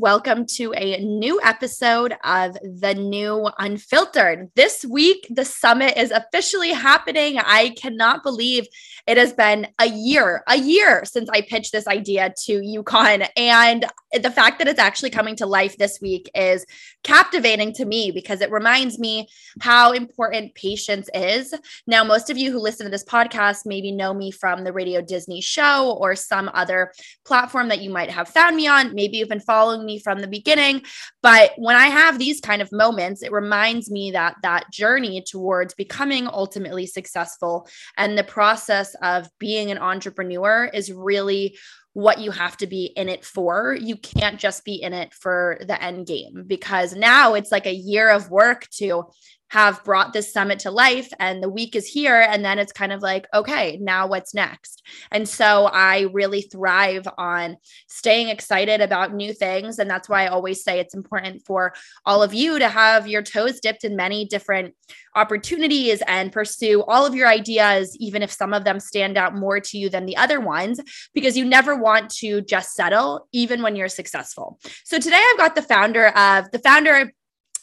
Welcome to a new episode of The New Unfiltered. This week, the summit is officially happening. I cannot believe it has been a year, a year since I pitched this idea to UConn. And the fact that it's actually coming to life this week is captivating to me because it reminds me how important patience is. Now, most of you who listen to this podcast maybe know me from the Radio Disney show or some other platform that you might have found me on. Maybe you've been following me from the beginning. But when I have these kind of moments, it reminds me that that journey towards becoming ultimately successful and the process of being an entrepreneur is really what you have to be in it for. You can't just be in it for the end game because now it's like a year of work to have brought this summit to life and the week is here. And then it's kind of like okay now what's next? And so i really thrive on staying excited about new things. And that's why i always say it's important for all of you to have your toes dipped in many different opportunities and pursue all of your ideas even if some of them stand out more to you than the other ones because you never want to just settle even when you're successful. So today i've got the founder of the founder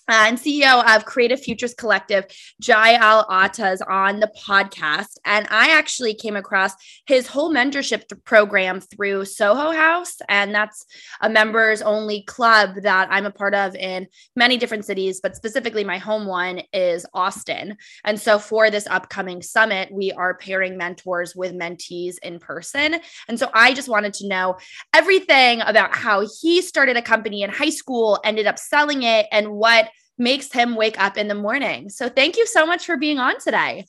uh, and CEO of Creative Futures Collective, Jai Al-Attas, on the podcast. And I actually came across his whole mentorship program through Soho House. And that's a members only club that I'm a part of in many different cities, but specifically my home one is Austin. And so for this upcoming summit, we are pairing mentors with mentees in person. And so I just wanted to know everything about how he started a company in high school, ended up selling it, and what makes him wake up in the morning. So thank you so much for being on today.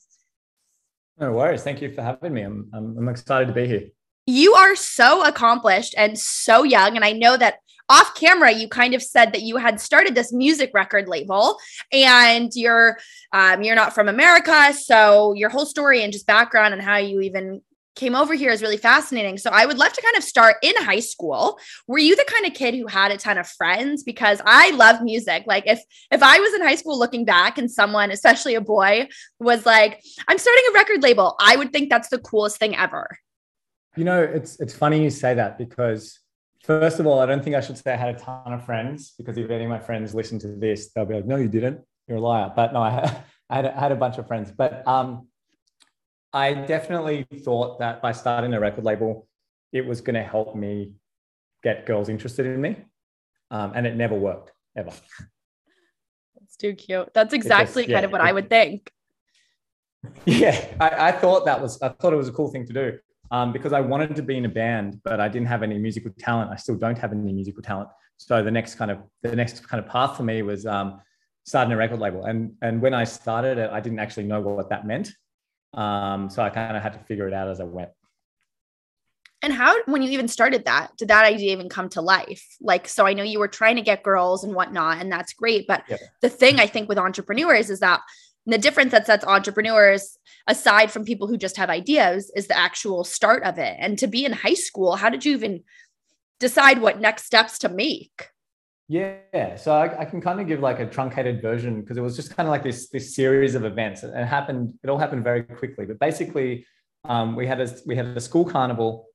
No worries. Thank you for having me. I'm, I'm, I'm excited to be here. You are so accomplished and so young. And I know that off camera you kind of said that you had started this music record label and you're um, you're not from america so your whole story and just background and how you even came over here is really fascinating. So I would love to kind of start in high school. Were you the kind of kid who had a ton of friends? Because I love music. Like if if I was in high school looking back and someone, especially a boy, was like, I'm starting a record label, I would think that's the coolest thing ever. You know, it's it's funny you say that because first of all, I don't think I should say I had a ton of friends because if any of my friends listen to this, they'll be like, no, you didn't. You're a liar. But no, I had, I had, I had a bunch of friends. But um, I definitely thought that by starting a record label, it was going to help me get girls interested in me. Um, and it never worked, ever. That's too cute. That's exactly just, yeah, kind of what it, I would think. Yeah, I, I, thought that was, I thought it was a cool thing to do um, because I wanted to be in a band, but I didn't have any musical talent. I still don't have any musical talent. So the next kind of, the next kind of path for me was um, starting a record label. And, and when I started it, I didn't actually know what that meant. Um, so I kind of had to figure it out as I went. And how, when you even started that, did that idea even come to life? Like, so I know you were trying to get girls and whatnot, and that's great. But yeah. the thing I think with entrepreneurs is that the difference that sets entrepreneurs aside from people who just have ideas is the actual start of it. And to be in high school, how did you even decide what next steps to make? Yeah, so I, I, can kind of give like a truncated version because it was just kind of like this this series of events. It happened. It all happened very quickly. But basically, um, we had a we had a school carnival,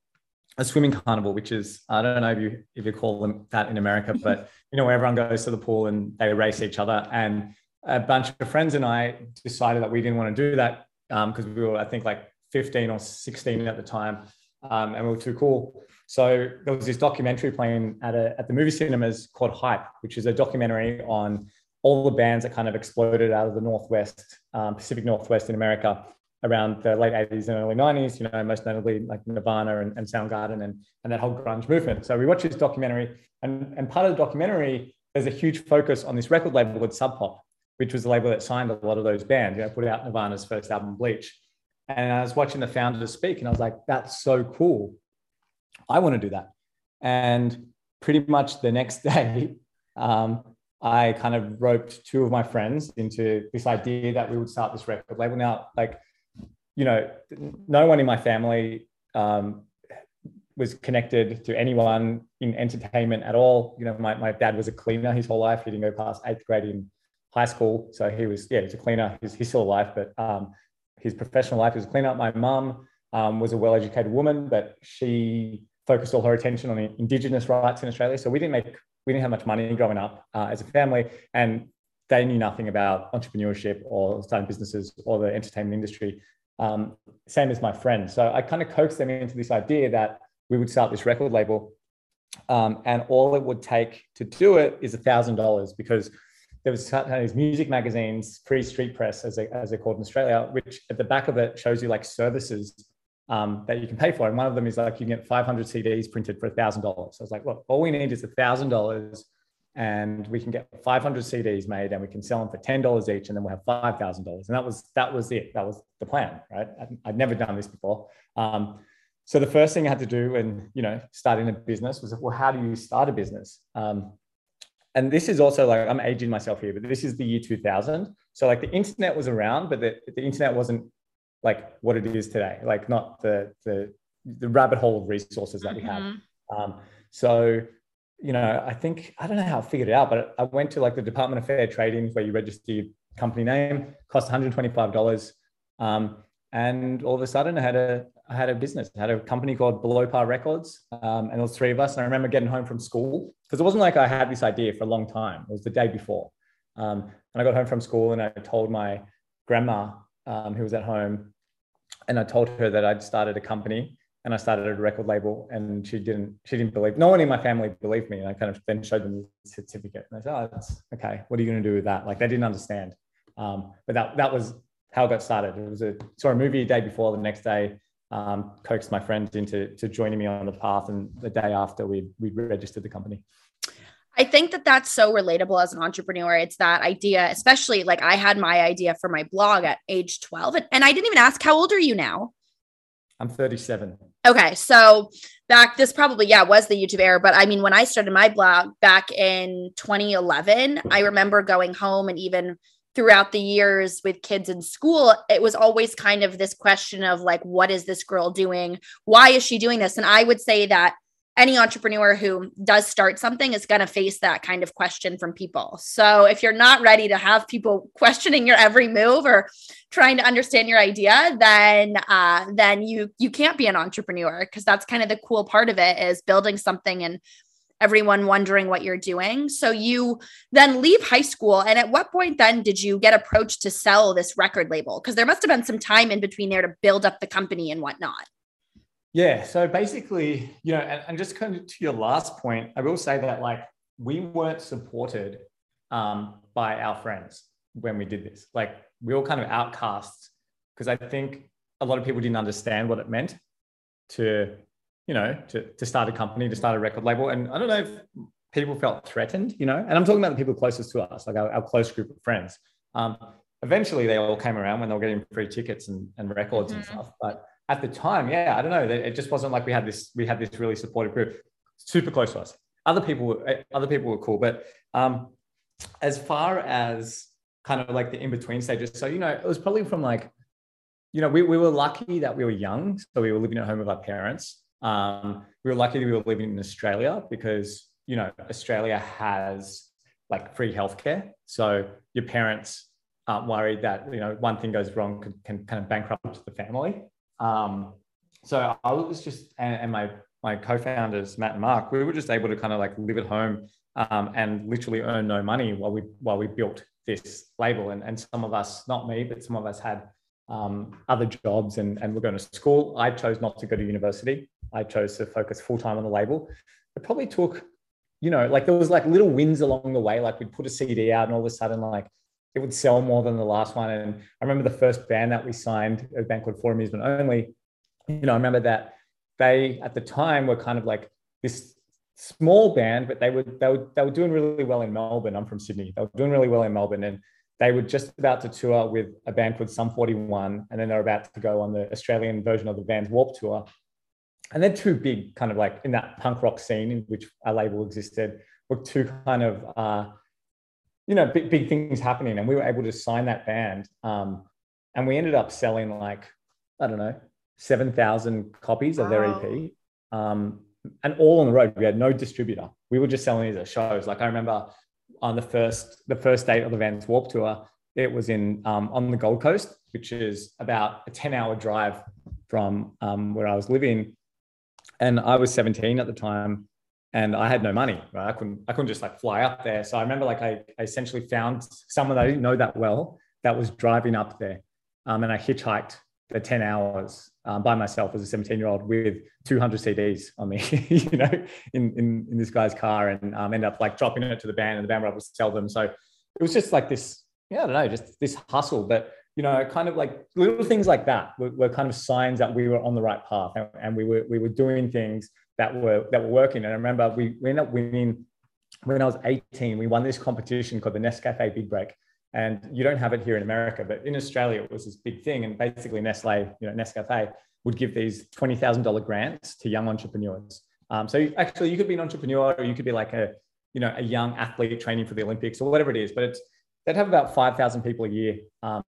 a swimming carnival, which is I don't know if you if you call them that in America, but you know where everyone goes to the pool and they race each other. And a bunch of friends and I decided that we didn't want to do that because um, we were I think like 15 or 16 at the time, um, and we were too cool. So there was this documentary playing at, a, at the movie cinemas called Hype, which is a documentary on all the bands that kind of exploded out of the Northwest, um, Pacific Northwest in America around the late 80s and early 90s, you know, most notably like Nirvana and, and Soundgarden and, and that whole grunge movement. So we watched this documentary and, and part of the documentary, there's a huge focus on this record label called Sub Pop, which was the label that signed a lot of those bands, you know, put out Nirvana's first album, Bleach. And I was watching the founders speak and I was like, that's so cool I want to do that. And pretty much the next day, um, I kind of roped two of my friends into this idea that we would start this record label. Now, like, you know, no one in my family um, was connected to anyone in entertainment at all. You know, my, my dad was a cleaner his whole life. He didn't go past eighth grade in high school. So he was, yeah, he's a cleaner. He's, he's still alive, but um, his professional life was a cleaner. My mum um, was a well educated woman, but she focused all her attention on Indigenous rights in Australia. So we didn't make we didn't have much money growing up uh, as a family, and they knew nothing about entrepreneurship or starting businesses or the entertainment industry. Um, same as my friends. So I kind of coaxed them into this idea that we would start this record label, um, and all it would take to do it is a thousand dollars because there was these music magazines, free street press, as, they, as they're called in Australia, which at the back of it shows you like services um, that you can pay for. And one of them is like you can get 500 CDs printed for $1,000. So I was like, look, all we need is $1,000 and we can get 500 CDs made and we can sell them for $10 each and then we'll have $5,000. And that was, that was it. That was the plan, right? I'd, I'd never done this before. Um, so the first thing I had to do when, you know, starting a business was, well, how do you start a business? Um, and this is also like, I'm aging myself here, but this is the year 2000. So like the internet was around, but the, the internet wasn't like what it is today, like not the the the rabbit hole of resources that we have. Mm-hmm. Um, so, you know, I think I don't know how I figured it out, but I went to like the Department of Fair Trading where you register your company name, cost $125. Um, and all of a sudden I had a I had a business. I had a company called Below Par Records, um, and there was three of us. And I remember getting home from school because it wasn't like I had this idea for a long time. It was the day before, um, and I got home from school and I told my grandma um, who was at home, and I told her that I'd started a company and I started a record label, and she didn't she didn't believe. No one in my family believed me, and I kind of then showed them the certificate, and I said, "Oh, that's okay. What are you going to do with that?" Like they didn't understand, um, but that that was how it got started. It was a saw a movie a day before. The next day, um, coaxed my friends into to joining me on the path, and the day after, we we registered the company. I think that that's so relatable as an entrepreneur. It's that idea, especially like I had my idea for my blog at age 12 and, and I didn't even ask, how old are you now? I'm 37. Okay. So back, this probably, yeah, was the YouTube era. But I mean, when I started my blog back in 2011, I remember going home and even throughout the years with kids in school, it was always kind of this question of like, what is this girl doing? Why is she doing this? And I would say that any entrepreneur who does start something is going to face that kind of question from people. So if you're not ready to have people questioning your every move or trying to understand your idea, then uh, then you you can't be an entrepreneur because that's kind of the cool part of it is building something and everyone wondering what you're doing. So you then leave high school and at what point then did you get approached to sell this record label? Because there must have been some time in between there to build up the company and whatnot. Yeah. So basically, you know, and, and just kind of to your last point, I will say that like we weren't supported um, by our friends when we did this. Like we were kind of outcasts because I think a lot of people didn't understand what it meant to, you know, to, to start a company, to start a record label. And I don't know if people felt threatened, you know, and I'm talking about the people closest to us, like our, our close group of friends. Um, eventually they all came around when they were getting free tickets and, and records mm-hmm. and stuff. But at the time, yeah, I don't know. It just wasn't like we had this, we had this really supportive group, super close to us. Other people, were, eh, other people were cool, but um, as far as kind of like the in between stages, so you know, it was probably from like, you know, we, we were lucky that we were young, so we were living at home with our parents. Um, we were lucky that we were living in Australia because you know Australia has like free healthcare, so your parents aren't worried that you know one thing goes wrong can, can kind of bankrupt the family. Um, so I was just, and, and, my my co-founders Matt and Mark, we were just able to kind of like live at home um, and literally earn no money while we while we built this label. And and some of us, not me, but some of us had um, other jobs and and were going to school. I chose not to go to university. I chose to focus full time on the label. It probably took, you know, like there was like little wins along the way. Like we'd put a CD out, and all of a sudden, like it would sell more than the last one. And I remember the first band that we signed, a band called For Amusement Only. You know, I remember that they at the time were kind of like this small band, but they were they were they were doing really well in Melbourne. I'm from Sydney. They were doing really well in Melbourne, and they were just about to tour with a band called Sum 41, and then they're about to go on the Australian version of the Vans Warp Tour. And they're two big kind of like in that punk rock scene in which our label existed, were two kind of uh, you know, big, big things happening. And we were able to sign that band. Um, and we ended up selling like, I don't know, 7,000 copies of their EP. Um, and all on the road. We had no distributor. We were just selling these at shows. Like I remember on the first, the first date of the Vans Warp Tour, it was in um, on the Gold Coast, which is about a 10 hour drive from um, where I was living. and I was 17 at the time and I had no money, right? I couldn't, I couldn't just like fly up there. So I remember like I, I essentially found someone that I didn't know that well that was driving up there. Um, and I hitchhiked for 10 hours um, by myself as a 17 year old with 200 CDs on me, you know, in, in, in, this guy's car and um, end up like dropping it to the band and the band to sell them. So it was just like this, yeah, I don't know, just this hustle. But, you know, kind of like little things like that were, were kind of signs that we were on the right path and, and we were, we were doing things that were, that were working. And I remember we, we ended up winning when I was 18, we won this competition called the Nescafe Big Break and you don't have it here in America, but in Australia, it was this big thing. And basically, Nestle, you know, Nescafe would give these $20,000 grants to young entrepreneurs. Um, so actually, you could be an entrepreneur or you could be like a, you know, a young athlete training for the Olympics or whatever it is. But it's, they'd have about 5,000 people a year um,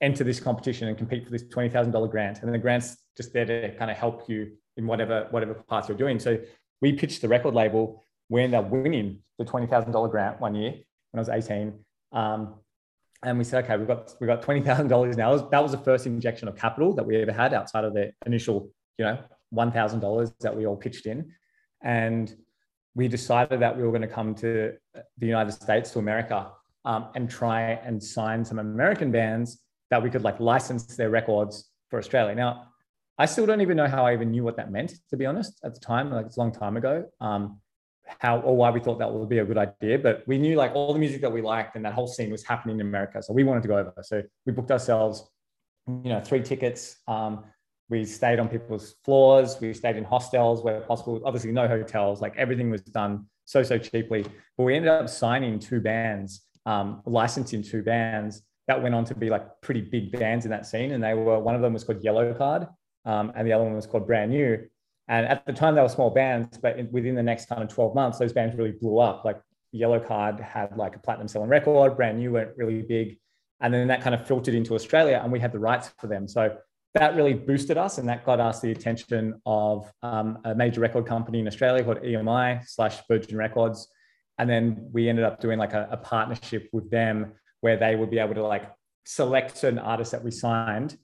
enter this competition and compete for this $20,000 grant. And the grant's just there to kind of help you in whatever, whatever path you're doing. So we pitched the record label. We ended up winning the $20,000 grant one year when I was 18. Um, and we said, okay, we've got we've got twenty thousand dollars now. That was the first injection of capital that we ever had outside of the initial, you know, one thousand dollars that we all pitched in, and we decided that we were going to come to the United States to America um, and try and sign some American bands that we could like license their records for Australia. Now, I still don't even know how I even knew what that meant, to be honest, at the time. Like it's a long time ago. Um, how or why we thought that would be a good idea. But we knew like all the music that we liked and that whole scene was happening in America. So we wanted to go over. So we booked ourselves, you know, three tickets. Um, we stayed on people's floors. We stayed in hostels where possible. Obviously, no hotels. Like everything was done so so cheaply. But we ended up signing two bands, um, licensing two bands that went on to be like pretty big bands in that scene. And they were one of them was called Yellowcard, um, and the other one was called Brand New. And at the time, they were small bands, but in, within the next kind of 12 months, those bands really blew up. Like Yellowcard had like a platinum selling record, brand new, went really big. And then that kind of filtered into Australia, and we had the rights for them. So that really boosted us, and that got us the attention of um, a major record company in Australia called EMI slash Virgin Records. And then we ended up doing like a, a partnership with them where they would be able to like select certain artists that we signed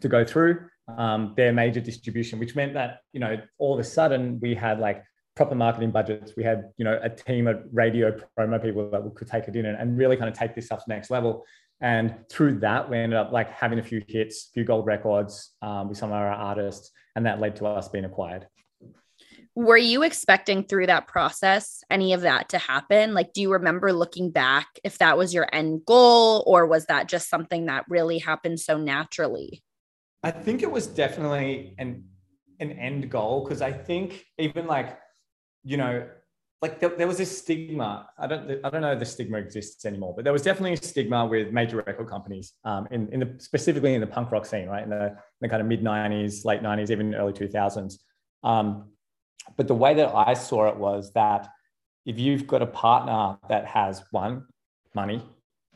to go through um, their major distribution, which meant that you know all of a sudden we had like proper marketing budgets. We had you know a team of radio promo people that could take it in and, and really kind of take this stuff to the next level. And through that, we ended up like having a few hits, a few gold records um, with some of our artists, and that led to us being acquired. Were you expecting through that process any of that to happen? Like, do you remember looking back if that was your end goal, or was that just something that really happened so naturally? I think it was definitely an an end goal because I think even like you know like there, there, was this stigma. I don't I don't know if the stigma exists anymore, but there was definitely a stigma with major record companies um, in in the specifically in the punk rock scene, right in the, in the kind of mid '90s, late '90s, even early 2000s. Um, but the way that I saw it was that if you've got a partner that has one money,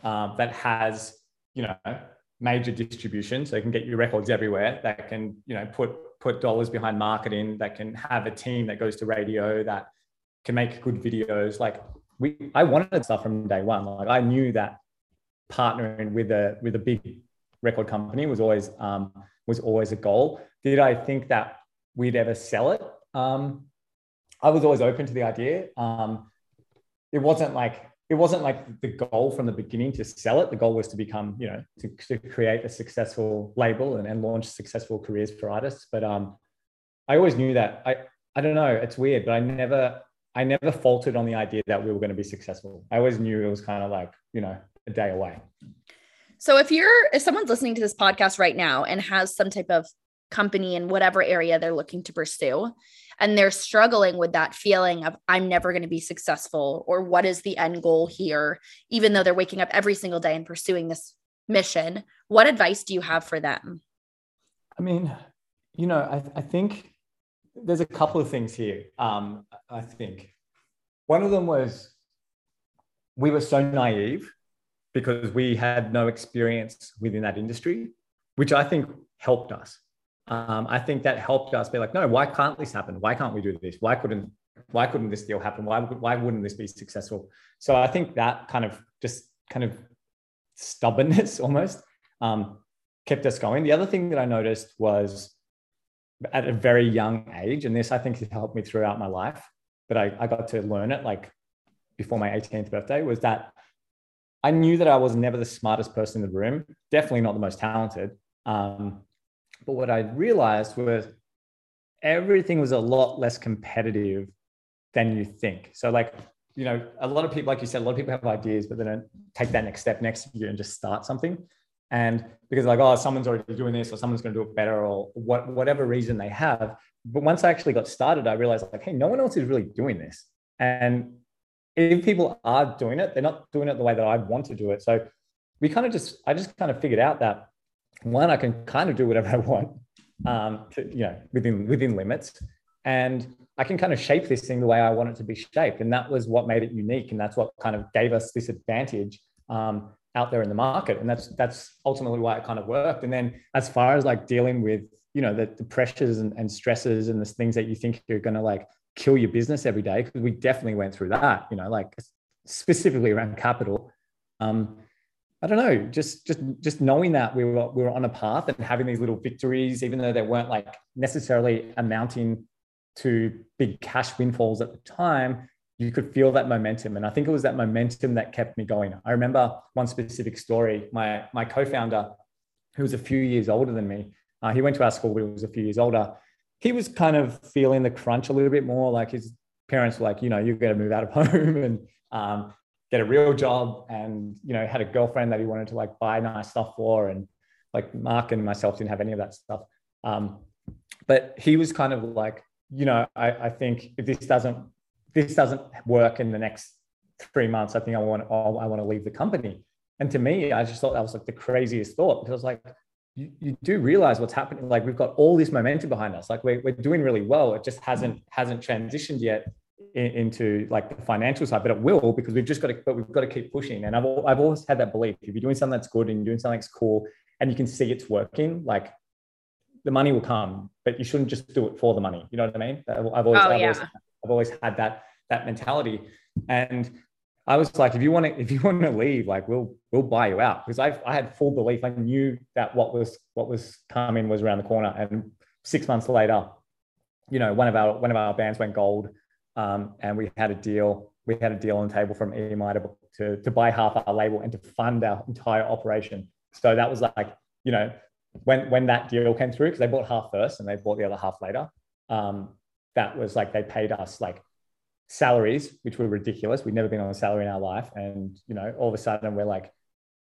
uh, that has you know major distribution so they can get your records everywhere that can you know put put dollars behind marketing that can have a team that goes to radio that can make good videos. Like we i wanted stuff from day one. Like i knew that partnering with a with a big record company was always um, was always a goal. Did i think that we'd ever sell it? Um, i was always open to the idea. Um, it wasn't like it wasn't like the goal from the beginning to sell it. The goal was to become, you know, to, to create a successful label and, and launch successful careers for artists. But um, I always knew that. I I don't know. It's weird, but I never I never faltered on the idea that we were going to be successful. I always knew it was kind of like you know a day away. So if you're if someone's listening to this podcast right now and has some type of company in whatever area they're looking to pursue. And they're struggling with that feeling of i'm never going to be successful or what is the end goal here? Even though they're waking up every single day and pursuing this mission what advice do you have for them? I mean you know i, I think there's a couple of things here um, i think. One of them was we were so naive because we had no experience within that industry which i think helped us um, I think that helped us be like, no, why can't this happen? Why can't we do this? Why couldn't why couldn't this deal happen? Why why wouldn't this be successful? So I think that kind of just kind of stubbornness almost um, kept us going. The other thing that I noticed was at a very young age, and this I think has helped me throughout my life, but I, I got to learn it like before my 18th birthday was that I knew that I was never the smartest person in the room, definitely not the most talented. Um, but what I realized was everything was a lot less competitive than you think. So, like, you know, a lot of people, like you said, a lot of people have ideas, but they don't take that next step next year and just start something. And because like, oh, someone's already doing this, or someone's going to do it better, or what, whatever reason they have. But once I actually got started, I realized like, hey, no one else is really doing this. And if people are doing it, they're not doing it the way that I want to do it. So we kind of just, I just kind of figured out that one, I can kind of do whatever I want, um, to, you know, within within limits, and I can kind of shape this thing the way I want it to be shaped. And that was what made it unique, and that's what kind of gave us this advantage um, out there in the market. And that's that's ultimately why it kind of worked. And then as far as like dealing with you know the, the pressures and, and stresses and the things that you think you're going to like kill your business every day because we definitely went through that you know like specifically around capital um, I don't know, just just just knowing that we were we were on a path and having these little victories, even though they weren't like necessarily amounting to big cash windfalls at the time, you could feel that momentum. And I think it was that momentum that kept me going. I remember one specific story. My my co-founder, who was a few years older than me, uh, he went to our school, but he was a few years older. He was kind of feeling the crunch a little bit more. Like his parents were like, you know, you got to move out of home and um, get a real job and you know had a girlfriend that he wanted to like buy nice stuff for. And like mark and myself didn't have any of that stuff. Um, but he was kind of like you know I, I think if this doesn't this doesn't work in the next three months i think i want i want to leave the company. And to me i just thought that was like the craziest thought. Because i was like you, you do realize what's happening. Like we've got all this momentum behind us. Like we're, we're doing really well. It just hasn't hasn't transitioned yet into like the financial side, but it will because we've just got to, but we've got to keep pushing. And I've, I've always had that belief if you're doing something that's good and you're doing something that's cool and you can see it's working, like the money will come, but you shouldn't just do it for the money. You know what I mean? I've always, oh, I've, yeah. always I've always had that, that mentality. And I was like, if you want to, if you want to leave, like we'll, we'll buy you out because I, I had full belief. I knew that what was, what was coming was around the corner. And six months later, you know, one of our, one of our bands went gold um, and we had a deal. We had a deal on the table from EMI to, to, to buy half our label and to fund our entire operation. So that was like, you know, when when that deal came through, because they bought half first and they bought the other half later. Um, that was like they paid us like salaries, which were ridiculous. We'd never been on a salary in our life, and you know, all of a sudden we're like,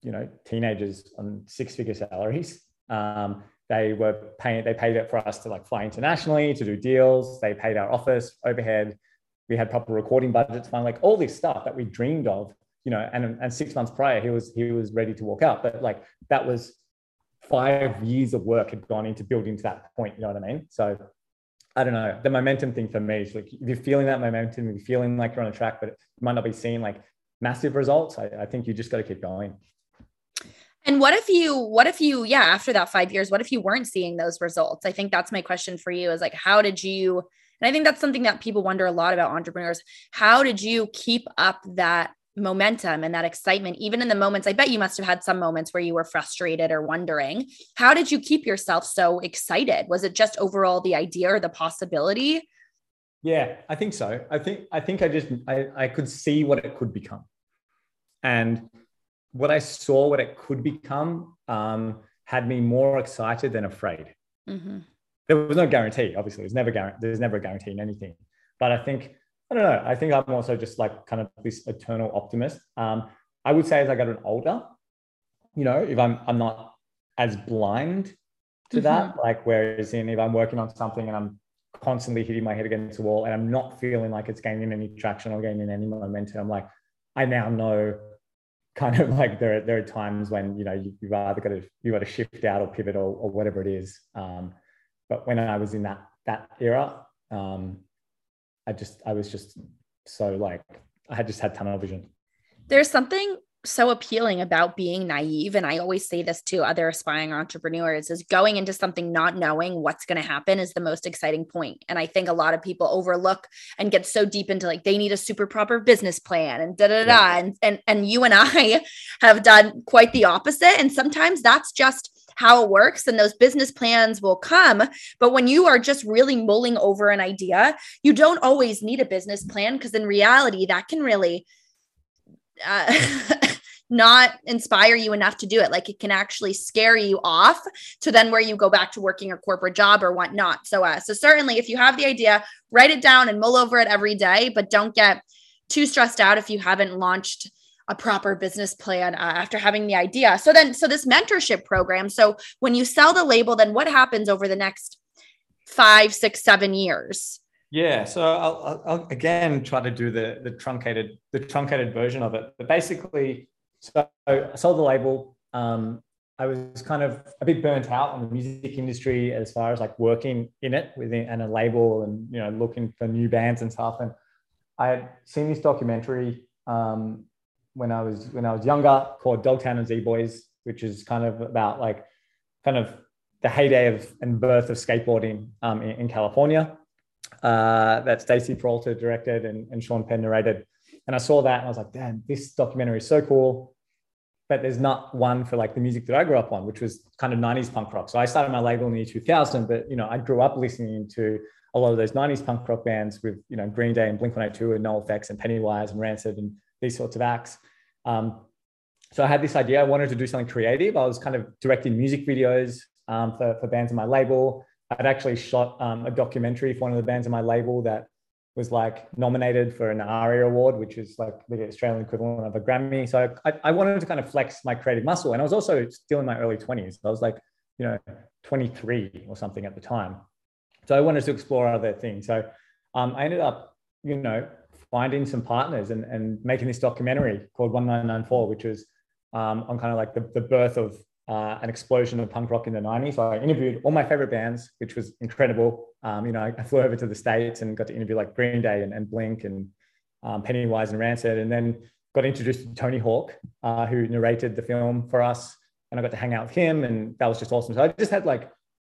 you know, teenagers on six-figure salaries. Um, they were paying. They paid it for us to like fly internationally to do deals. They paid our office overhead we had proper recording budgets, fine, like all this stuff that we dreamed of, you know, and, and six months prior, he was, he was ready to walk out. But like that was five years of work had gone into building to that point. You know what I mean? So I don't know. The momentum thing for me is like if you're feeling that momentum, you're feeling like you're on a track, but you might not be seeing like massive results, I, I think you just got to keep going. And what if you, what if you, yeah, after that five years, what if you weren't seeing those results? I think that's my question for you is like, how did you and I think that's something that people wonder a lot about entrepreneurs. How did you keep up that momentum and that excitement, even in the moments? I bet you must have had some moments where you were frustrated or wondering. How did you keep yourself so excited? Was it just overall the idea or the possibility? Yeah, I think so. I think I think I just I, I could see what it could become. And what I saw what it could become um, had me more excited than afraid. Mm-hmm there was no guarantee. Obviously, there's never guarantee. There's never a guarantee in anything. But I think I don't know. I think I'm also just like kind of this eternal optimist. Um, I would say as I got older, you know, if I'm I'm not as blind to mm-hmm. that, like whereas in if I'm working on something and I'm constantly hitting my head against the wall and I'm not feeling like it's gaining any traction or gaining any momentum, I'm like, I now know kind of like there, are, there are times when you know you, have either got to you got to shift out or pivot or, or whatever it is. Um, but when I was in that that era, um, I just I was just so like I had just had tunnel vision. There's something so appealing about being naive and i always say this to other aspiring entrepreneurs is going into something not knowing what's going to happen is the most exciting point. And i think a lot of people overlook and get so deep into like they need a super proper business plan and da da da and, and and you and i have done quite the opposite. And sometimes that's just how it works and those business plans will come. But when you are just really mulling over an idea, you don't always need a business plan because in reality, that can really uh, not inspire you enough to do it. Like it can actually scare you off to then where you go back to working a corporate job or whatnot. So, uh, so certainly if you have the idea, write it down and mull over it every day, but don't get too stressed out if you haven't launched a proper business plan uh, after having the idea. So then, so this mentorship program. So when you sell the label, then what happens over the next five, six, seven years? Yeah, so I'll, I'll, again try to do the the truncated the truncated version of it. But basically, so I sold the label. Um, I was kind of a bit burnt out on the music industry as far as like working in it within and a label and you know looking for new bands and stuff. And I had seen this documentary um, when I was when I was younger called Dogtown and Z Boys, which is kind of about like kind of the heyday of and birth of skateboarding um, in, in, California. Uh, that Stacy Peralta directed and, and Sean Penn narrated. And I saw that and I was like, damn, this documentary is so cool. But there's not one for like the music that I grew up on, which was kind of 90s punk rock. So I started my label in the year 2000, but you know, I grew up listening to a lot of those 90s punk rock bands with, you know, Green Day and Blink 182 and NoFX and Pennywise and Rancid and these sorts of acts. Um, so I had this idea. I wanted to do something creative. I was kind of directing music videos um, for, for bands on my label. I'd actually shot um, a documentary for one of the bands on my label that was like nominated for an ARIA award, which is like the Australian equivalent of a Grammy. So I, I wanted to kind of flex my creative muscle. And I was also still in my early 20s. I was like, you know, 23 or something at the time. So I wanted to explore other things. So um, I ended up, you know, finding some partners and, and making this documentary called 1994, which was um, on kind of like the, the birth of uh, an explosion of punk rock in the 90s. So I interviewed all my favorite bands, which was incredible. Um, you know, I, flew over to the States and got to interview like Green Day and, and Blink and um, Pennywise and Rancid, and then got introduced to Tony Hawk, uh, who narrated the film for us. And I got to hang out with him, and that was just awesome. So I just had like,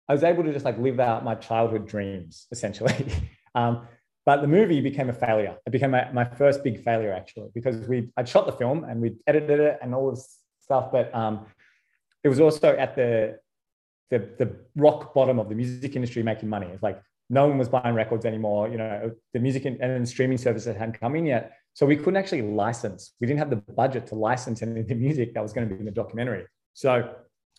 I was able to just like live out my childhood dreams essentially. um, but the movie became a failure. It became my, my first big failure actually, because we I'd shot the film and we'd edited it and all this stuff, but um, it was also at the, the, the rock bottom of the music industry making money. It's like no one was buying records anymore. You know, the music and, streaming services hadn't come in yet. So we couldn't actually license. We didn't have the budget to license any of the music that was going to be in the documentary. So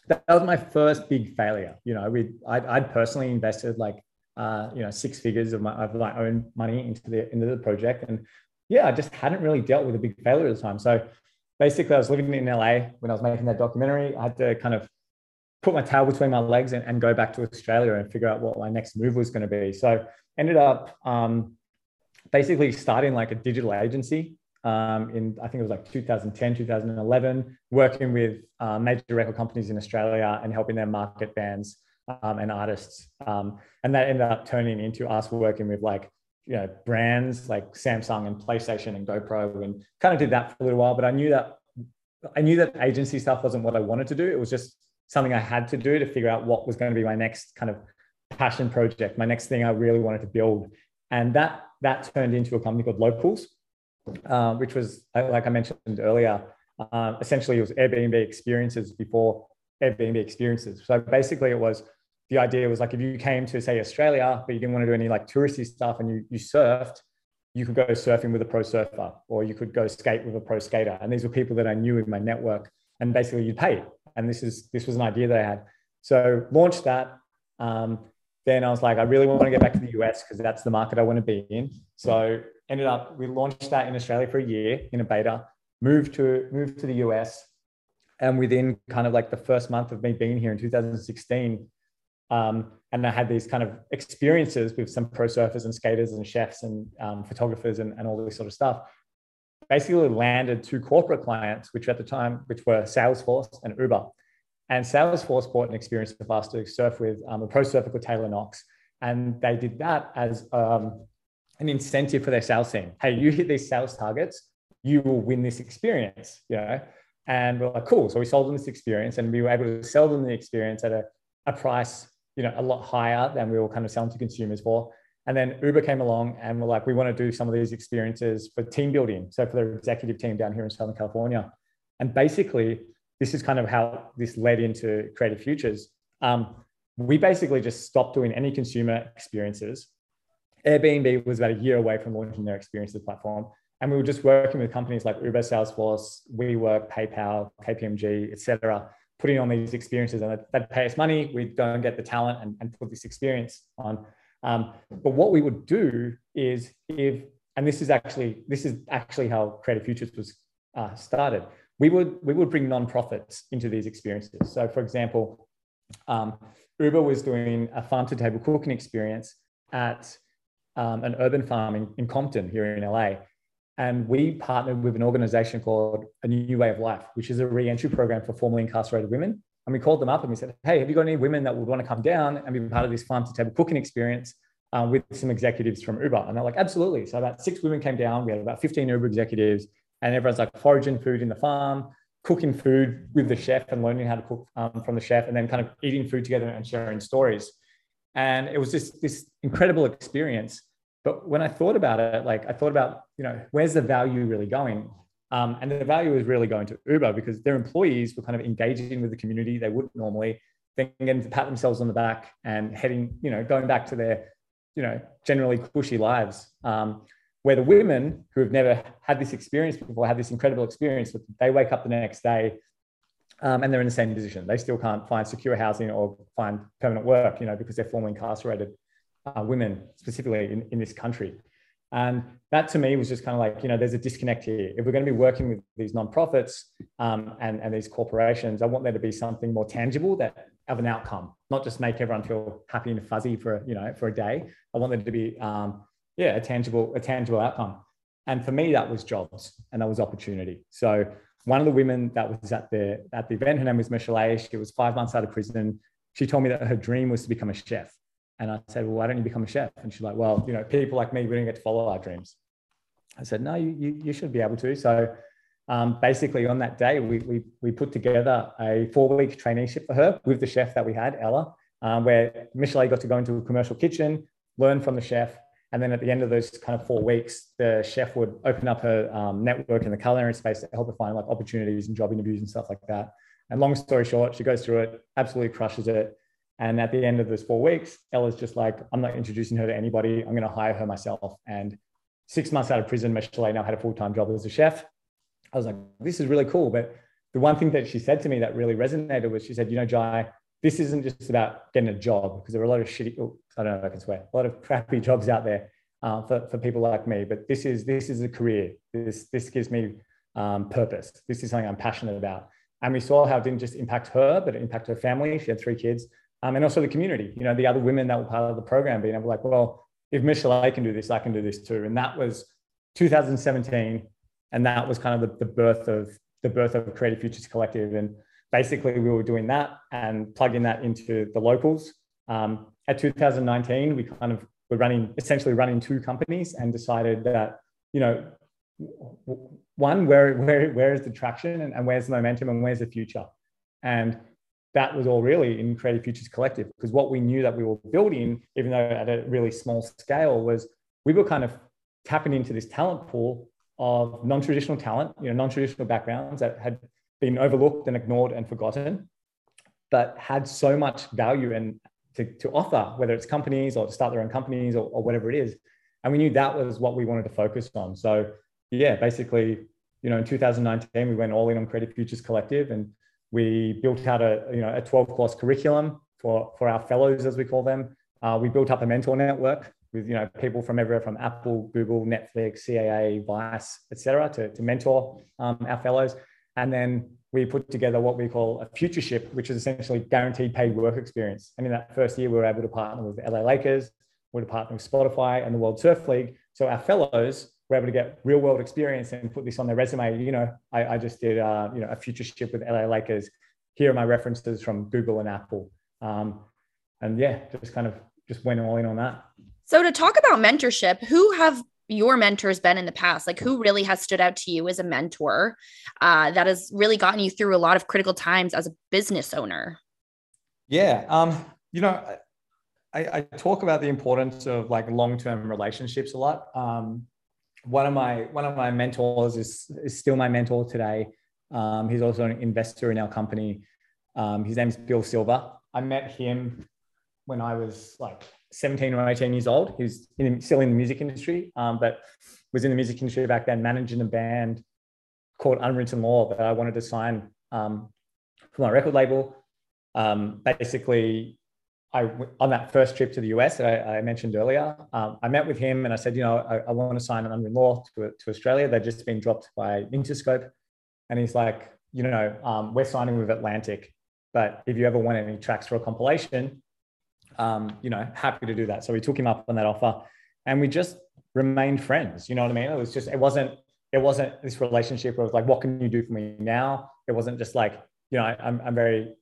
that, that was my first big failure. You know, we I'd, I'd personally invested like uh, you know six figures of my of my own money into the into the project, and yeah, I just hadn't really dealt with a big failure at the time. So basically, I was living in LA when I was making that documentary. I had to kind of put my tail between my legs and, and go back to Australia and figure out what my next move was going to be. So ended up um, basically starting like a digital agency um, in I think it was like 2010, 2011, working with uh, major record companies in Australia and helping them market bands um, and artists. Um, and that ended up turning into us working with like you know brands like Samsung and PlayStation and GoPro and kind of did that for a little while. But I knew that I knew that agency stuff wasn't what I wanted to do. It was just something I had to do to figure out what was going to be my next kind of passion project, my next thing I really wanted to build. And that that turned into a company called Locals, uh, which was like I mentioned earlier. Uh, essentially, it was Airbnb experiences before Airbnb experiences. So basically, it was the idea was like if you came to say Australia, but you didn't want to do any like touristy stuff and you, you surfed, you could go surfing with a pro surfer or you could go skate with a pro skater. And these were people that I knew in my network. And basically you'd pay. And this is this was an idea that I had. So launched that. Um, then I was like, I really want to get back to the US because that's the market I want to be in. So ended up we launched that in Australia for a year in a beta, moved to moved to the US. And within kind of like the first month of me being here in 2016, um, and I had these kind of experiences with some pro surfers and skaters and chefs and um, photographers and, and all this sort of stuff. Basically, landed two corporate clients, which at the time, which were Salesforce and Uber. And Salesforce bought an experience of us to surf with um, a pro surfer called Taylor Knox. And they did that as um, an incentive for their sales team. Hey, you hit these sales targets, you will win this experience, you know? And we're like, cool. So we sold them this experience and we were able to sell them the experience at a, a price you know, a lot higher than we were kind of selling to consumers for. And then Uber came along and we're like, we want to do some of these experiences for team building. So for the executive team down here in Southern California. And basically, this is kind of how this led into Creative Futures. Um, we basically just stopped doing any consumer experiences. Airbnb was about a year away from launching their experiences platform. And we were just working with companies like Uber, Salesforce, WeWork, PayPal, KPMG, et cetera, putting on these experiences and they'd pay us money. We'd go and get the talent and, and put this experience on. Um, but what we would do is if, and this is actually, this is actually how Creative Futures was uh, started. We would, we would bring nonprofits into these experiences. So for example, um, Uber was doing a farm to table cooking experience at um, an urban farm in, in Compton here in LA. And we partnered with an organization called A New Way of Life, which is a re-entry program for formerly incarcerated women. And we called them up and we said, hey, have you got any women that would want to come down and be part of this farm to table cooking experience um, with some executives from Uber? And they're like, absolutely. So about six women came down. We had about 15 Uber executives and everyone's like foraging food in the farm, cooking food with the chef and learning how to cook um, from the chef and then kind of eating food together and sharing stories. And it was just this incredible experience but when I thought about it, like I thought about, you know, where's the value really going? Um, and the value is really going to Uber because their employees were kind of engaging with the community they wouldn't normally, then getting to pat themselves on the back and heading, you know, going back to their, you know, generally cushy lives. Um, where the women who have never had this experience before have this incredible experience, but they wake up the next day um, and they're in the same position. They still can't find secure housing or find permanent work, you know, because they're formerly incarcerated uh, women specifically in, in this country. And that to me was just kind of like, you know, there's a disconnect here. If we're going to be working with these nonprofits um, and, and these corporations, I want there to be something more tangible that of an outcome, not just make everyone feel happy and fuzzy for, you know, for a day. I want there to be, um, yeah, a tangible, a tangible outcome. And for me, that was jobs and that was opportunity. So one of the women that was at the, at the event, her name was Michelle. A. She was five months out of prison. She told me that her dream was to become a chef. And I said, well, why don't you become a chef? And she's like, well, you know, people like me, we don't get to follow our dreams. I said, no, you, you, should be able to. So um, basically on that day, we, we, we put together a four week traineeship for her with the chef that we had, Ella, um, where Michelle got to go into a commercial kitchen, learn from the chef. And then at the end of those kind of four weeks, the chef would open up her um, network in the culinary space to help her find like opportunities and job interviews and stuff like that. And long story short, she goes through it, absolutely crushes it. And at the end of those four weeks, Ella's just like, I'm not introducing her to anybody. I'm going to hire her myself. And six months out of prison, Michelle now had a full time job as a chef. I was like, this is really cool. But the one thing that she said to me that really resonated was she said, you know, Jai, this isn't just about getting a job because there are a lot of shitty, oh, I don't know if I can swear, a lot of crappy jobs out there uh, for, for people like me. But this is this is a career. This this gives me um, purpose. This is something I'm passionate about. And we saw how it didn't just impact her, but it impacted her family. She had three kids um, and also the community, you know, the other women that were part of the program being able like, well, if Michelle can do this, I can do this too. And that was 2017. And that was kind of the, the birth of the birth of Creative Futures Collective. And basically we were doing that and plugging that into the locals. Um, at 2019, we kind of were running, essentially running two companies and decided that, you know, one, where, where, where is the traction and, and where's the momentum and where's the future? And that was all really in Creative Futures Collective because what we knew that we were building, even though at a really small scale, was we were kind of tapping into this talent pool of non-traditional talent, you know, non-traditional backgrounds that had been overlooked and ignored and forgotten, but had so much value and to, to offer, whether it's companies or to start their own companies or, or whatever it is. And we knew that was what we wanted to focus on. So yeah, basically, you know, in 2019, we went all in on Creative Futures Collective and we built out a, you know, a 12 course curriculum for, for our fellows, as we call them. Uh, we built up a mentor network with you know people from everywhere from Apple, Google, Netflix, CAA, Vice, etc., to, to mentor um, our fellows. And then we put together what we call a futureship, which is essentially guaranteed paid work experience. And in that first year, we were able to partner with LA Lakers, we were to partner with Spotify and the World Surf League. So our fellows were able to get real world experience and put this on their resume. You know, I, I just did, uh, you know, a futureship with LA Lakers. Here are my references from Google and Apple. Um, and yeah, just kind of just went all in on that. So to talk about mentorship, who have your mentors been in the past? Like who really has stood out to you as a mentor uh, that has really gotten you through a lot of critical times as a business owner? Yeah. Um, you know, I, I talk about the importance of like long-term relationships a lot. Um, one of my one of my mentors is, is still my mentor today. Um, he's also an investor in our company. Um, his name's Bill Silver. I met him when I was like 17 or 18 years old. He was in, still in the music industry, um, but was in the music industry back then, managing a band called Unwritten Law that I wanted to sign um, for my record label. Um, basically, I on that first trip to the US that I, I mentioned earlier, um, I met with him and I said, you know, I, I want to sign an Unwritten Law to, to Australia. They've just been dropped by Interscope. And he's like, you know, um, we're signing with Atlantic, but if you ever want any tracks for a compilation, um, you know, happy to do that. So we took him up on that offer and we just remained friends. You know what I mean? It was just, it wasn't, it wasn't this relationship where it was like, what can you do for me now? It wasn't just like, you know, I, I'm, I'm very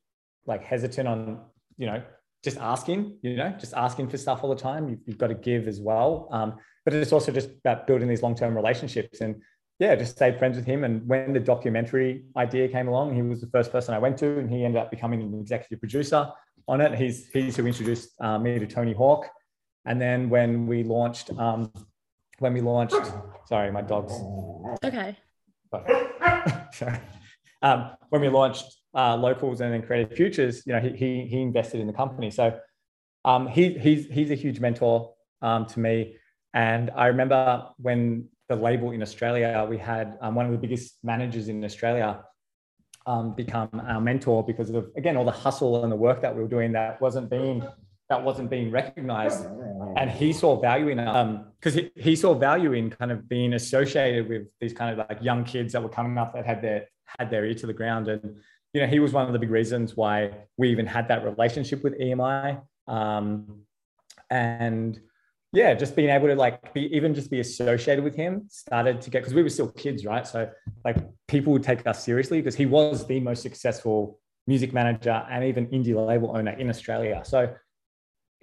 like hesitant on, you know, just asking, you know, just asking for stuff all the time. You've, you've got to give as well. Um, but it's also just about building these long-term relationships and yeah, just stayed friends with him. And when the documentary idea came along, he was the first person I went to, and he ended up becoming an executive producer on it. He's he's who introduced uh, me to Tony Hawk. And then when we launched, um, when we launched, sorry, my dog's okay. sorry. Um, when we launched uh, locals and then creative futures, you know, he, he, he invested in the company. So um, he, he's, he's a huge mentor um, to me. And I remember when the label in Australia, we had um, one of the biggest managers in Australia um, become our mentor because of again all the hustle and the work that we were doing that wasn't being that wasn't being recognized and he saw value in um because he, he saw value in kind of being associated with these kind of like young kids that were coming up that had their had their ear to the ground and you know he was one of the big reasons why we even had that relationship with emi um, and yeah, just being able to like be even just be associated with him started to get because we were still kids, right? So like people would take us seriously because he was the most successful music manager and even indie label owner in Australia. So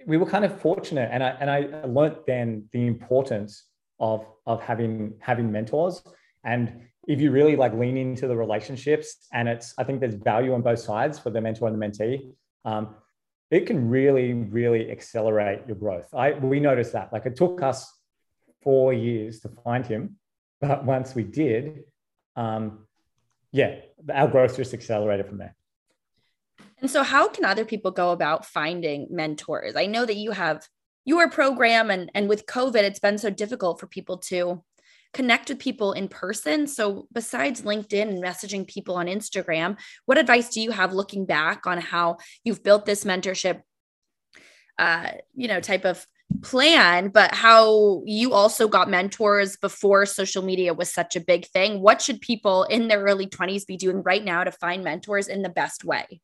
we were kind of fortunate, and I and I learned then the importance of of having having mentors. And if you really like lean into the relationships, and it's I think there's value on both sides for the mentor and the mentee. Um, it can really, really accelerate your growth. I we noticed that. Like it took us four years to find him, but once we did, um, yeah, our growth just accelerated from there. And so, how can other people go about finding mentors? I know that you have your program, and and with COVID, it's been so difficult for people to connect with people in person. So, besides LinkedIn and messaging people on Instagram, what advice do you have looking back on how you've built this mentorship, uh, you know, type of plan, but how you also got mentors before social media was such a big thing? What should people in their early 20s be doing right now to find mentors in the best way?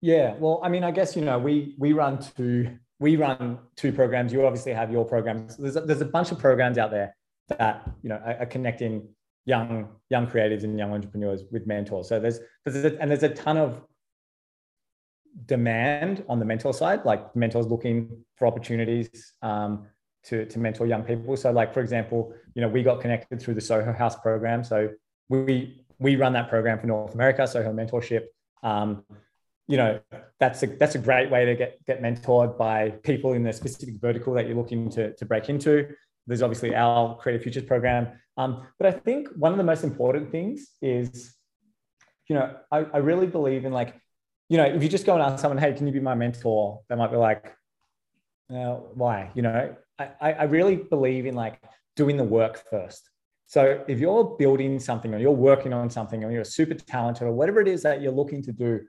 Yeah, well, I mean, I guess you know we we run two we run two programs. You obviously have your programs. There's a, there's a bunch of programs out there that you know are, are connecting young young creatives and young entrepreneurs with mentors. So there's, there's a, and there's a ton of demand on the mentor side, like mentors looking for opportunities um, to, to mentor young people. So like, for example, you know, we got connected through the Soho House program. So we, we run that program for North America, Soho Mentorship. Um, you know, that's a, that's a great way to get, get mentored by people in the specific vertical that you're looking to, to break into. There's obviously our Creative Futures program. Um, but I think one of the most important things is, you know, I, I really believe in like, you know, if you just go and ask someone, hey, can you be my mentor? They might be like, no, why? You know, I, I really believe in like doing the work first. So if you're building something or you're working on something or you're super talented or whatever it is that you're looking to do,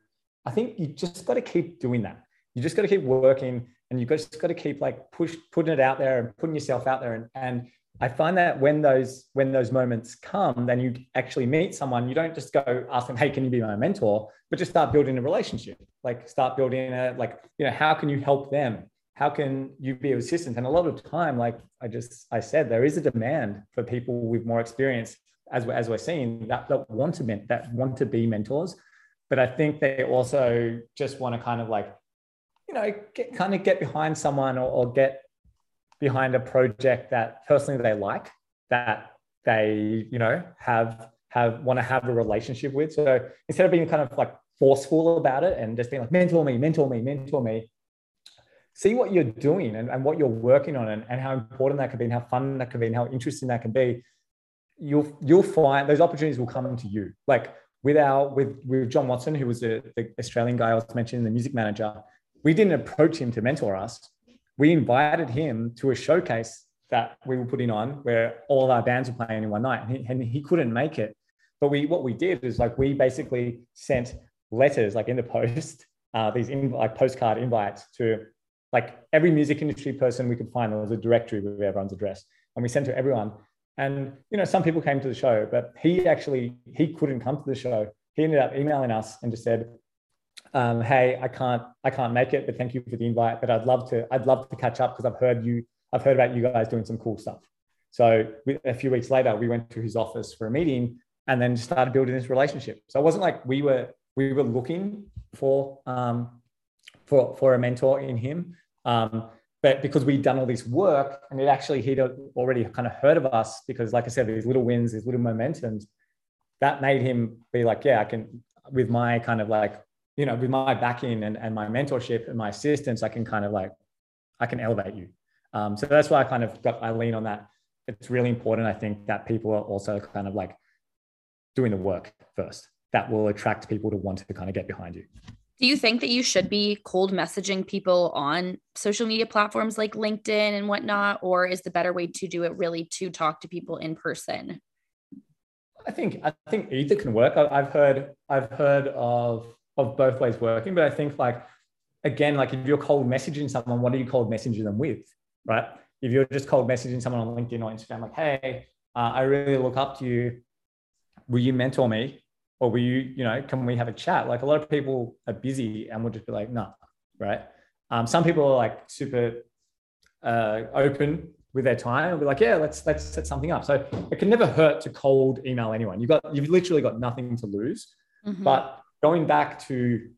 I think you just got to keep doing that. You just got to keep working and you've just got to keep like push putting it out there and putting yourself out there and, and I find that when those when those moments come, then you actually meet someone. You don't just go ask them, "Hey, can you be my mentor?" But just start building a relationship. Like start building a like you know how can you help them? How can you be of assistance? And a lot of time, like I just I said, there is a demand for people with more experience, as we're, as we're seeing that that want to that want to be mentors. But I think they also just want to kind of like you know, get, kind of get behind someone or, or get behind a project that personally they like, that they, you know, have have want to have a relationship with. So instead of being kind of like forceful about it and just being like, mentor me, mentor me, mentor me, see what you're doing and, and what you're working on and, and how important that could be and how fun that could be and how interesting that can be. You'll you'll find those opportunities will come to you. Like with our with with John Watson, who was the, the Australian guy I was mentioning, the music manager, we didn't approach him to mentor us. We invited him to a showcase that we were putting on where all our bands were playing in one night, and he, and he couldn't make it. But we what we did is like we basically sent letters like in the post, uh, these in, like postcard invites to like every music industry person we could find. There was a directory with everyone's address, and we sent to everyone. And you know, some people came to the show, but he actually he couldn't come to the show. He ended up emailing us and just said, um, "Hey, I can't I can't make it, but thank you for the invite. But I'd love to I'd love to catch up because I've heard you I've heard about you guys doing some cool stuff." So we, a few weeks later, we went to his office for a meeting and then started building this relationship. So it wasn't like we were we were looking for um, for for a mentor in him. Um, but because we'd done all this work and it actually he'd already kind of heard of us because like i said these little wins these little momentums that made him be like yeah i can with my kind of like you know with my backing and, and my mentorship and my assistance i can kind of like i can elevate you um, so that's why i kind of got i lean on that it's really important i think that people are also kind of like doing the work first that will attract people to want to kind of get behind you do you think that you should be cold messaging people on social media platforms like LinkedIn and whatnot? Or is the better way to do it really to talk to people in person? I think I think either can work. I've heard I've heard of of both ways working, but I think like again, like if you're cold messaging someone, what are you cold messaging them with, right? If you're just cold messaging someone on LinkedIn or Instagram, like, hey, uh, I really look up to you. Will you mentor me? or will you, you know, can we have a chat? Like a lot of people are busy and will just be like, no, nah, right? Um, some people are like super uh, open with their time and be like, yeah, let's let's set something up. So it can never hurt to cold email anyone. You've got you've literally got nothing to lose. Mm-hmm. But going back to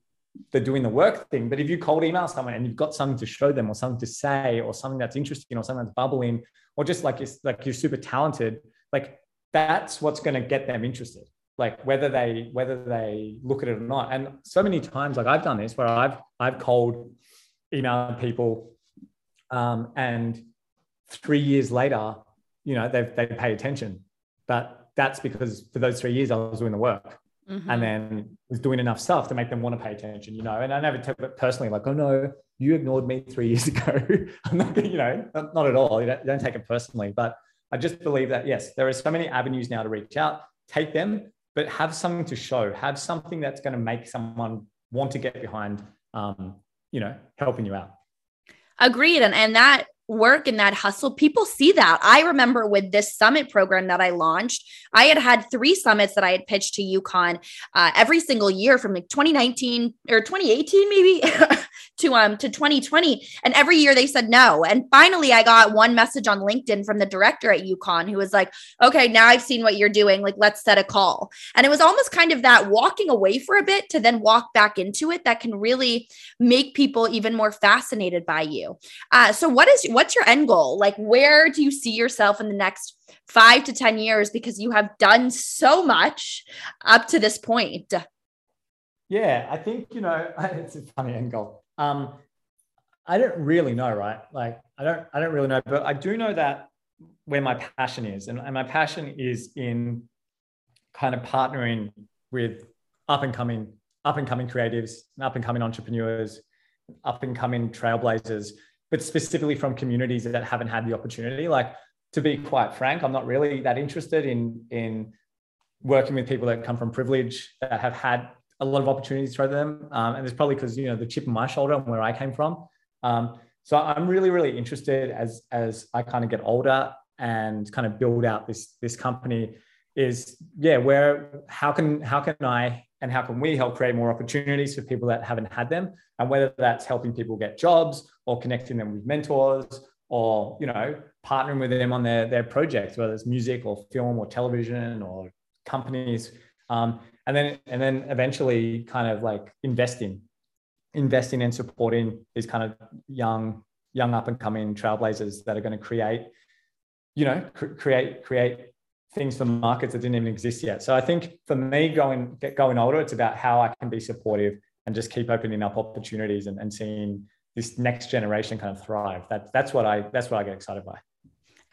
the doing the work thing, but if you cold email someone and you've got something to show them or something to say or something that's interesting or something that's bubbling or just like it's like you're super talented, like that's what's going to get them interested like whether they whether they look at it or not. And so many times like i've done this where i've i've cold emailed people um, and three years later you know they've they pay attention but that's because for those three years i was doing the work mm-hmm. and then was doing enough stuff to make them want to pay attention you know and i never took it personally like oh no you ignored me three years ago i'm not you know not, not at all you don't, don't take it personally but i just believe that yes there are so many avenues now to reach out take them but have something to show, have something that's going to make someone want to get behind, um, you know, helping you out. Agreed. And, and that work and that hustle, people see that. I remember with this summit program that I launched, I had had three summits that I had pitched to UConn uh, every single year from like 2019 or 2018, maybe. to um to 2020 and every year they said no. And finally i got one message on linkedin from the director at UConn who was like okay now i've seen what you're doing. Like let's set a call. And it was almost kind of that walking away for a bit to then walk back into it that can really make people even more fascinated by you. Uh, so what is what's your end goal? Like where do you see yourself in the next five to ten years? Because you have done so much up to this point. Yeah, I think you know it's a funny end goal. Um, I don't really know, right? Like I don't, I don't really know, but I do know that where my passion is, and, and my passion is in kind of partnering with up and coming, up and coming creatives, up and coming entrepreneurs, up and coming trailblazers, but specifically from communities that haven't had the opportunity. Like to be quite frank, I'm not really that interested in in working with people that come from privilege that have had a lot of opportunities for them. Um, and it's probably because, you know, the chip on my shoulder and where I came from. Um, so I'm really, really interested as, as I kind of get older and kind of build out this, this company is, yeah, where, how can, how can I and how can we help create more opportunities for people that haven't had them? And whether that's helping people get jobs or connecting them with mentors or, you know, partnering with them on their, their projects, whether it's music or film or television or companies. Um, and then and then eventually kind of like investing investing and supporting these kind of young young up and coming trailblazers that are going to create you know cr- create create things for markets that didn't even exist yet. So i think for me going going older it's about how i can be supportive and just keep opening up opportunities and, and seeing this next generation kind of thrive. That, that's what i that's what i get excited by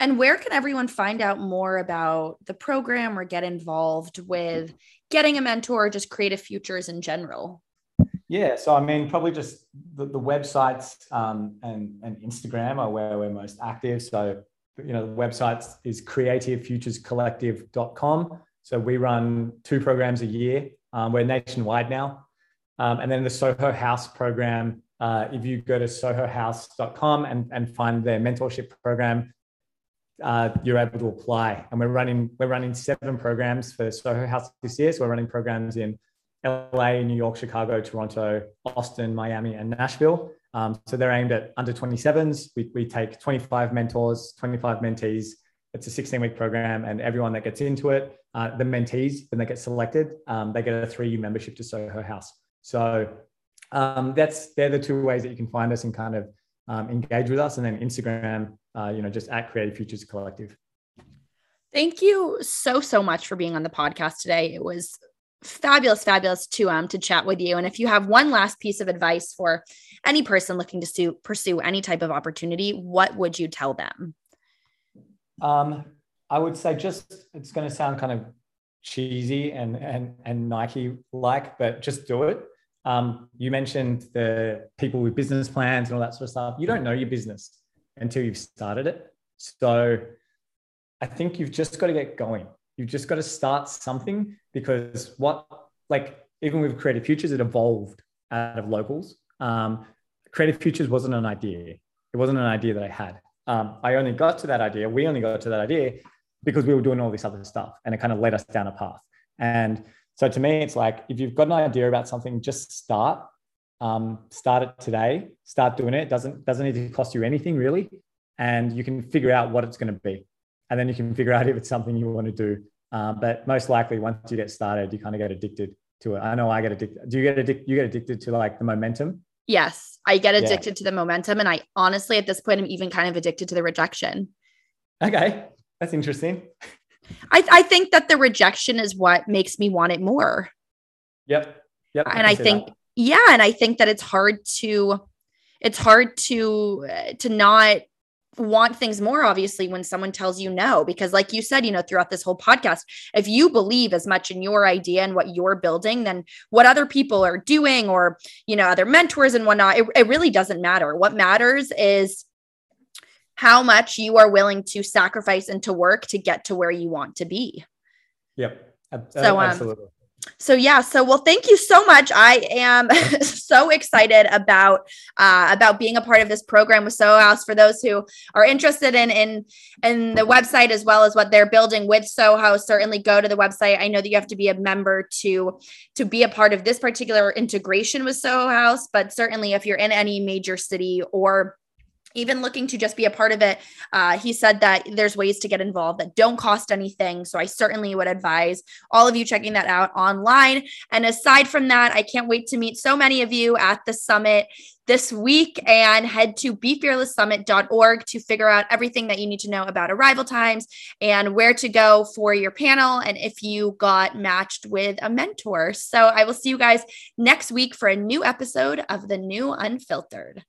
And where can everyone find out more about the program or get involved with getting a mentor or just creative futures in general? Yeah, so I mean, probably just the, the websites um, and, and Instagram are where we're most active. So, you know, the website is creativefuturescollective.com. So we run two programs a year. Um, we're nationwide now. Um, and then the Soho House program, uh, if you go to sohohouse.com and, and find their mentorship program, uh, you're able to apply. And we're running we're running seven programs for Soho House this year. So we're running programs in LA, New York, Chicago, Toronto, Austin, Miami, and Nashville. Um, so they're aimed at under 27s. We, we take 25 mentors, 25 mentees. It's a 16 week program, and everyone that gets into it, uh, the mentees, when they get selected, um, they get a three year membership to Soho House. So um, that's they're the two ways that you can find us and kind of um, engage with us. And then Instagram, uh, you know, just at Creative Futures Collective. Thank you so so much for being on the podcast today. It was fabulous fabulous to um to chat with you. And if you have one last piece of advice for any person looking to sue, pursue any type of opportunity what would you tell them? Um i would say just it's going to sound kind of cheesy and and and nike like but just do it. Um you mentioned the people with business plans and all that sort of stuff. You don't know your business until you've started it so i think you've just got to get going You've just got to start something because what, like, even with Creative Futures, it evolved out of locals. Um, Creative Futures wasn't an idea. It wasn't an idea that I had. Um, I only got to that idea. We only got to that idea because we were doing all this other stuff and it kind of led us down a path. And so to me, it's like if you've got an idea about something, just start. Um, start it today. Start doing it. Doesn't doesn't need to cost you anything really, and you can figure out what it's going to be and then you can figure out if it's something you want to do. Uh, but most likely, once you get started, you kind of get addicted to it. I know I get addicted. Do you get addicted? You get addicted to like the momentum? Yes, I get addicted yeah. to the momentum, and I honestly, at this point, I'm even kind of addicted to the rejection. Okay, that's interesting. I, I think that the rejection is what makes me want it more. Yep. Yep. And I, I think, that. Yeah, and I think that it's hard to, it's hard to uh, to not want things more obviously when someone tells you no because like you said you know throughout this whole podcast if you believe as much in your idea and what you're building then what other people are doing or you know other mentors and whatnot it, it really doesn't matter. What matters is how much you are willing to sacrifice and to work to get to where you want to be. Yep. So um, absolutely so yeah so well thank you so much. I am so excited about uh, about being a part of this program. With soho house for those who are interested in in in the website as well as what they're building with soho certainly go to the website. I know that you have to be a member to to be a part of this particular integration with soho house but certainly if you're in any major city or even looking to just be a part of it, uh, he said that there's ways to get involved that don't cost anything. So I certainly would advise all of you checking that out online. And aside from that, I can't wait to meet so many of you at the summit this week and head to befearlesssummit.org to figure out everything that you need to know about arrival times and where to go for your panel and if you got matched with a mentor. So I will see you guys next week for a new episode of The New Unfiltered.